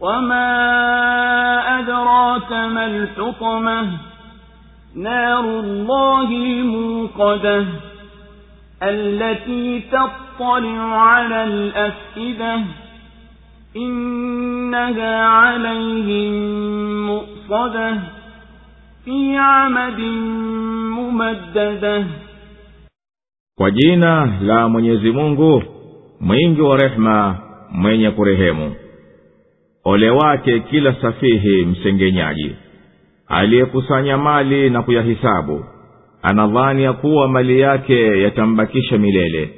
وما أدراك ما الحطمة نار الله الموقدة التي تطلع على الأفئدة إنها عليهم مؤصدة في عمد ممددة kwa jina la mwenyezi mungu mwingi wa rehema mwenye kurehemu. Ole wake kila safihi msengenyaji. Aliyekusanya mali na kuyahisabu. Anadhani ya kuwa mali yake yatambakisha milele.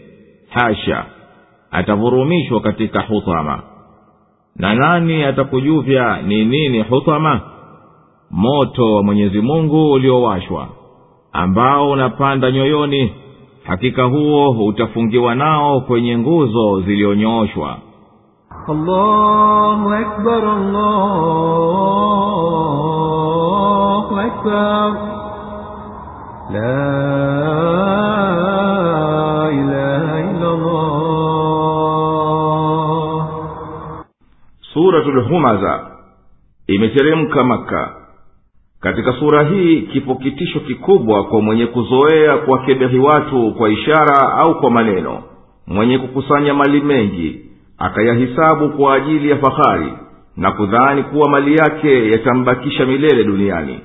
Hasha atavurumishwa katika hutama. Na nani atakujuvya ni nini hutama? Moto wa mwenyezi mungu uliowashwa ambao unapanda nyoyoni. Hakika huo utafungiwa nao kwenye nguzo ziliyonyooshwa الله أكبر الله أكبر لا إله إلا الله suratul humaza imeteremka maka katika sura hii kipo kitisho kikubwa kwa mwenye kuzoea kuwakebehi watu kwa ishara au kwa maneno mwenye kukusanya mali mengi akayahisabu kwa ajili ya fahari na kudhani kuwa mali yake yatambakisha milele duniani.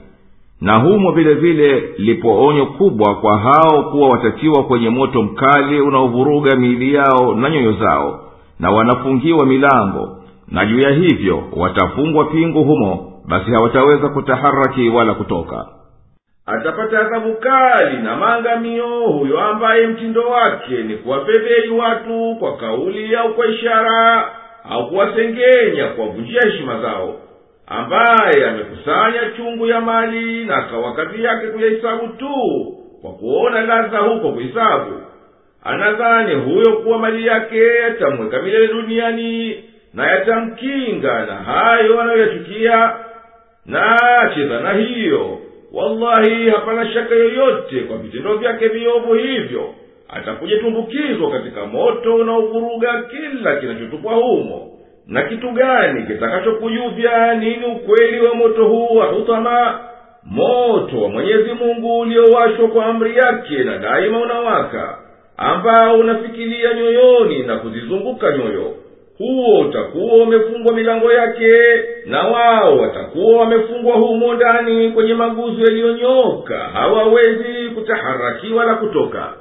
Na humo vile vile lipo onyo kubwa kwa hao kuwa watatiwa kwenye moto mkali unaovuruga miili yao na nyoyo zao na wanafungiwa milango na juu ya hivyo watafungwa pingu humo basi hawataweza kutaharaki wala kutoka atapata adhabu kali na maangamio huyo ambaye mtindo wake ni kuwafedheli watu kwa kauli au kwa ishara au kuwasengenya kuwavunjia heshima zao ambaye amekusanya chungu ya mali na akawa kazi yake kuyahisabu tu kwa kuona ladha huko kuhisabu anadhani huyo kuwa mali yake yatamweka milele duniani na yatamkinga na hayo anayoyachukia. Na cheza na hiyo wallahi hapana shaka yoyote kwa vitendo vyake viovu hivyo atakuja tumbukizwa katika moto unaovuruga kila kinachotupwa humo. Na kitu gani kitakachokujuvya nini ukweli wa moto huu wa hutama moto wa mwenyezi mungu uliowashwa kwa amri yake na daima unawaka ambao unafikilia nyoyoni na kuzizunguka nyoyo huo utakuwa umefungwa milango yake na wao watakuwa wamefungwa humo ndani kwenye maguzu yaliyonyoka. Hawawezi kutaharaki wala kutoka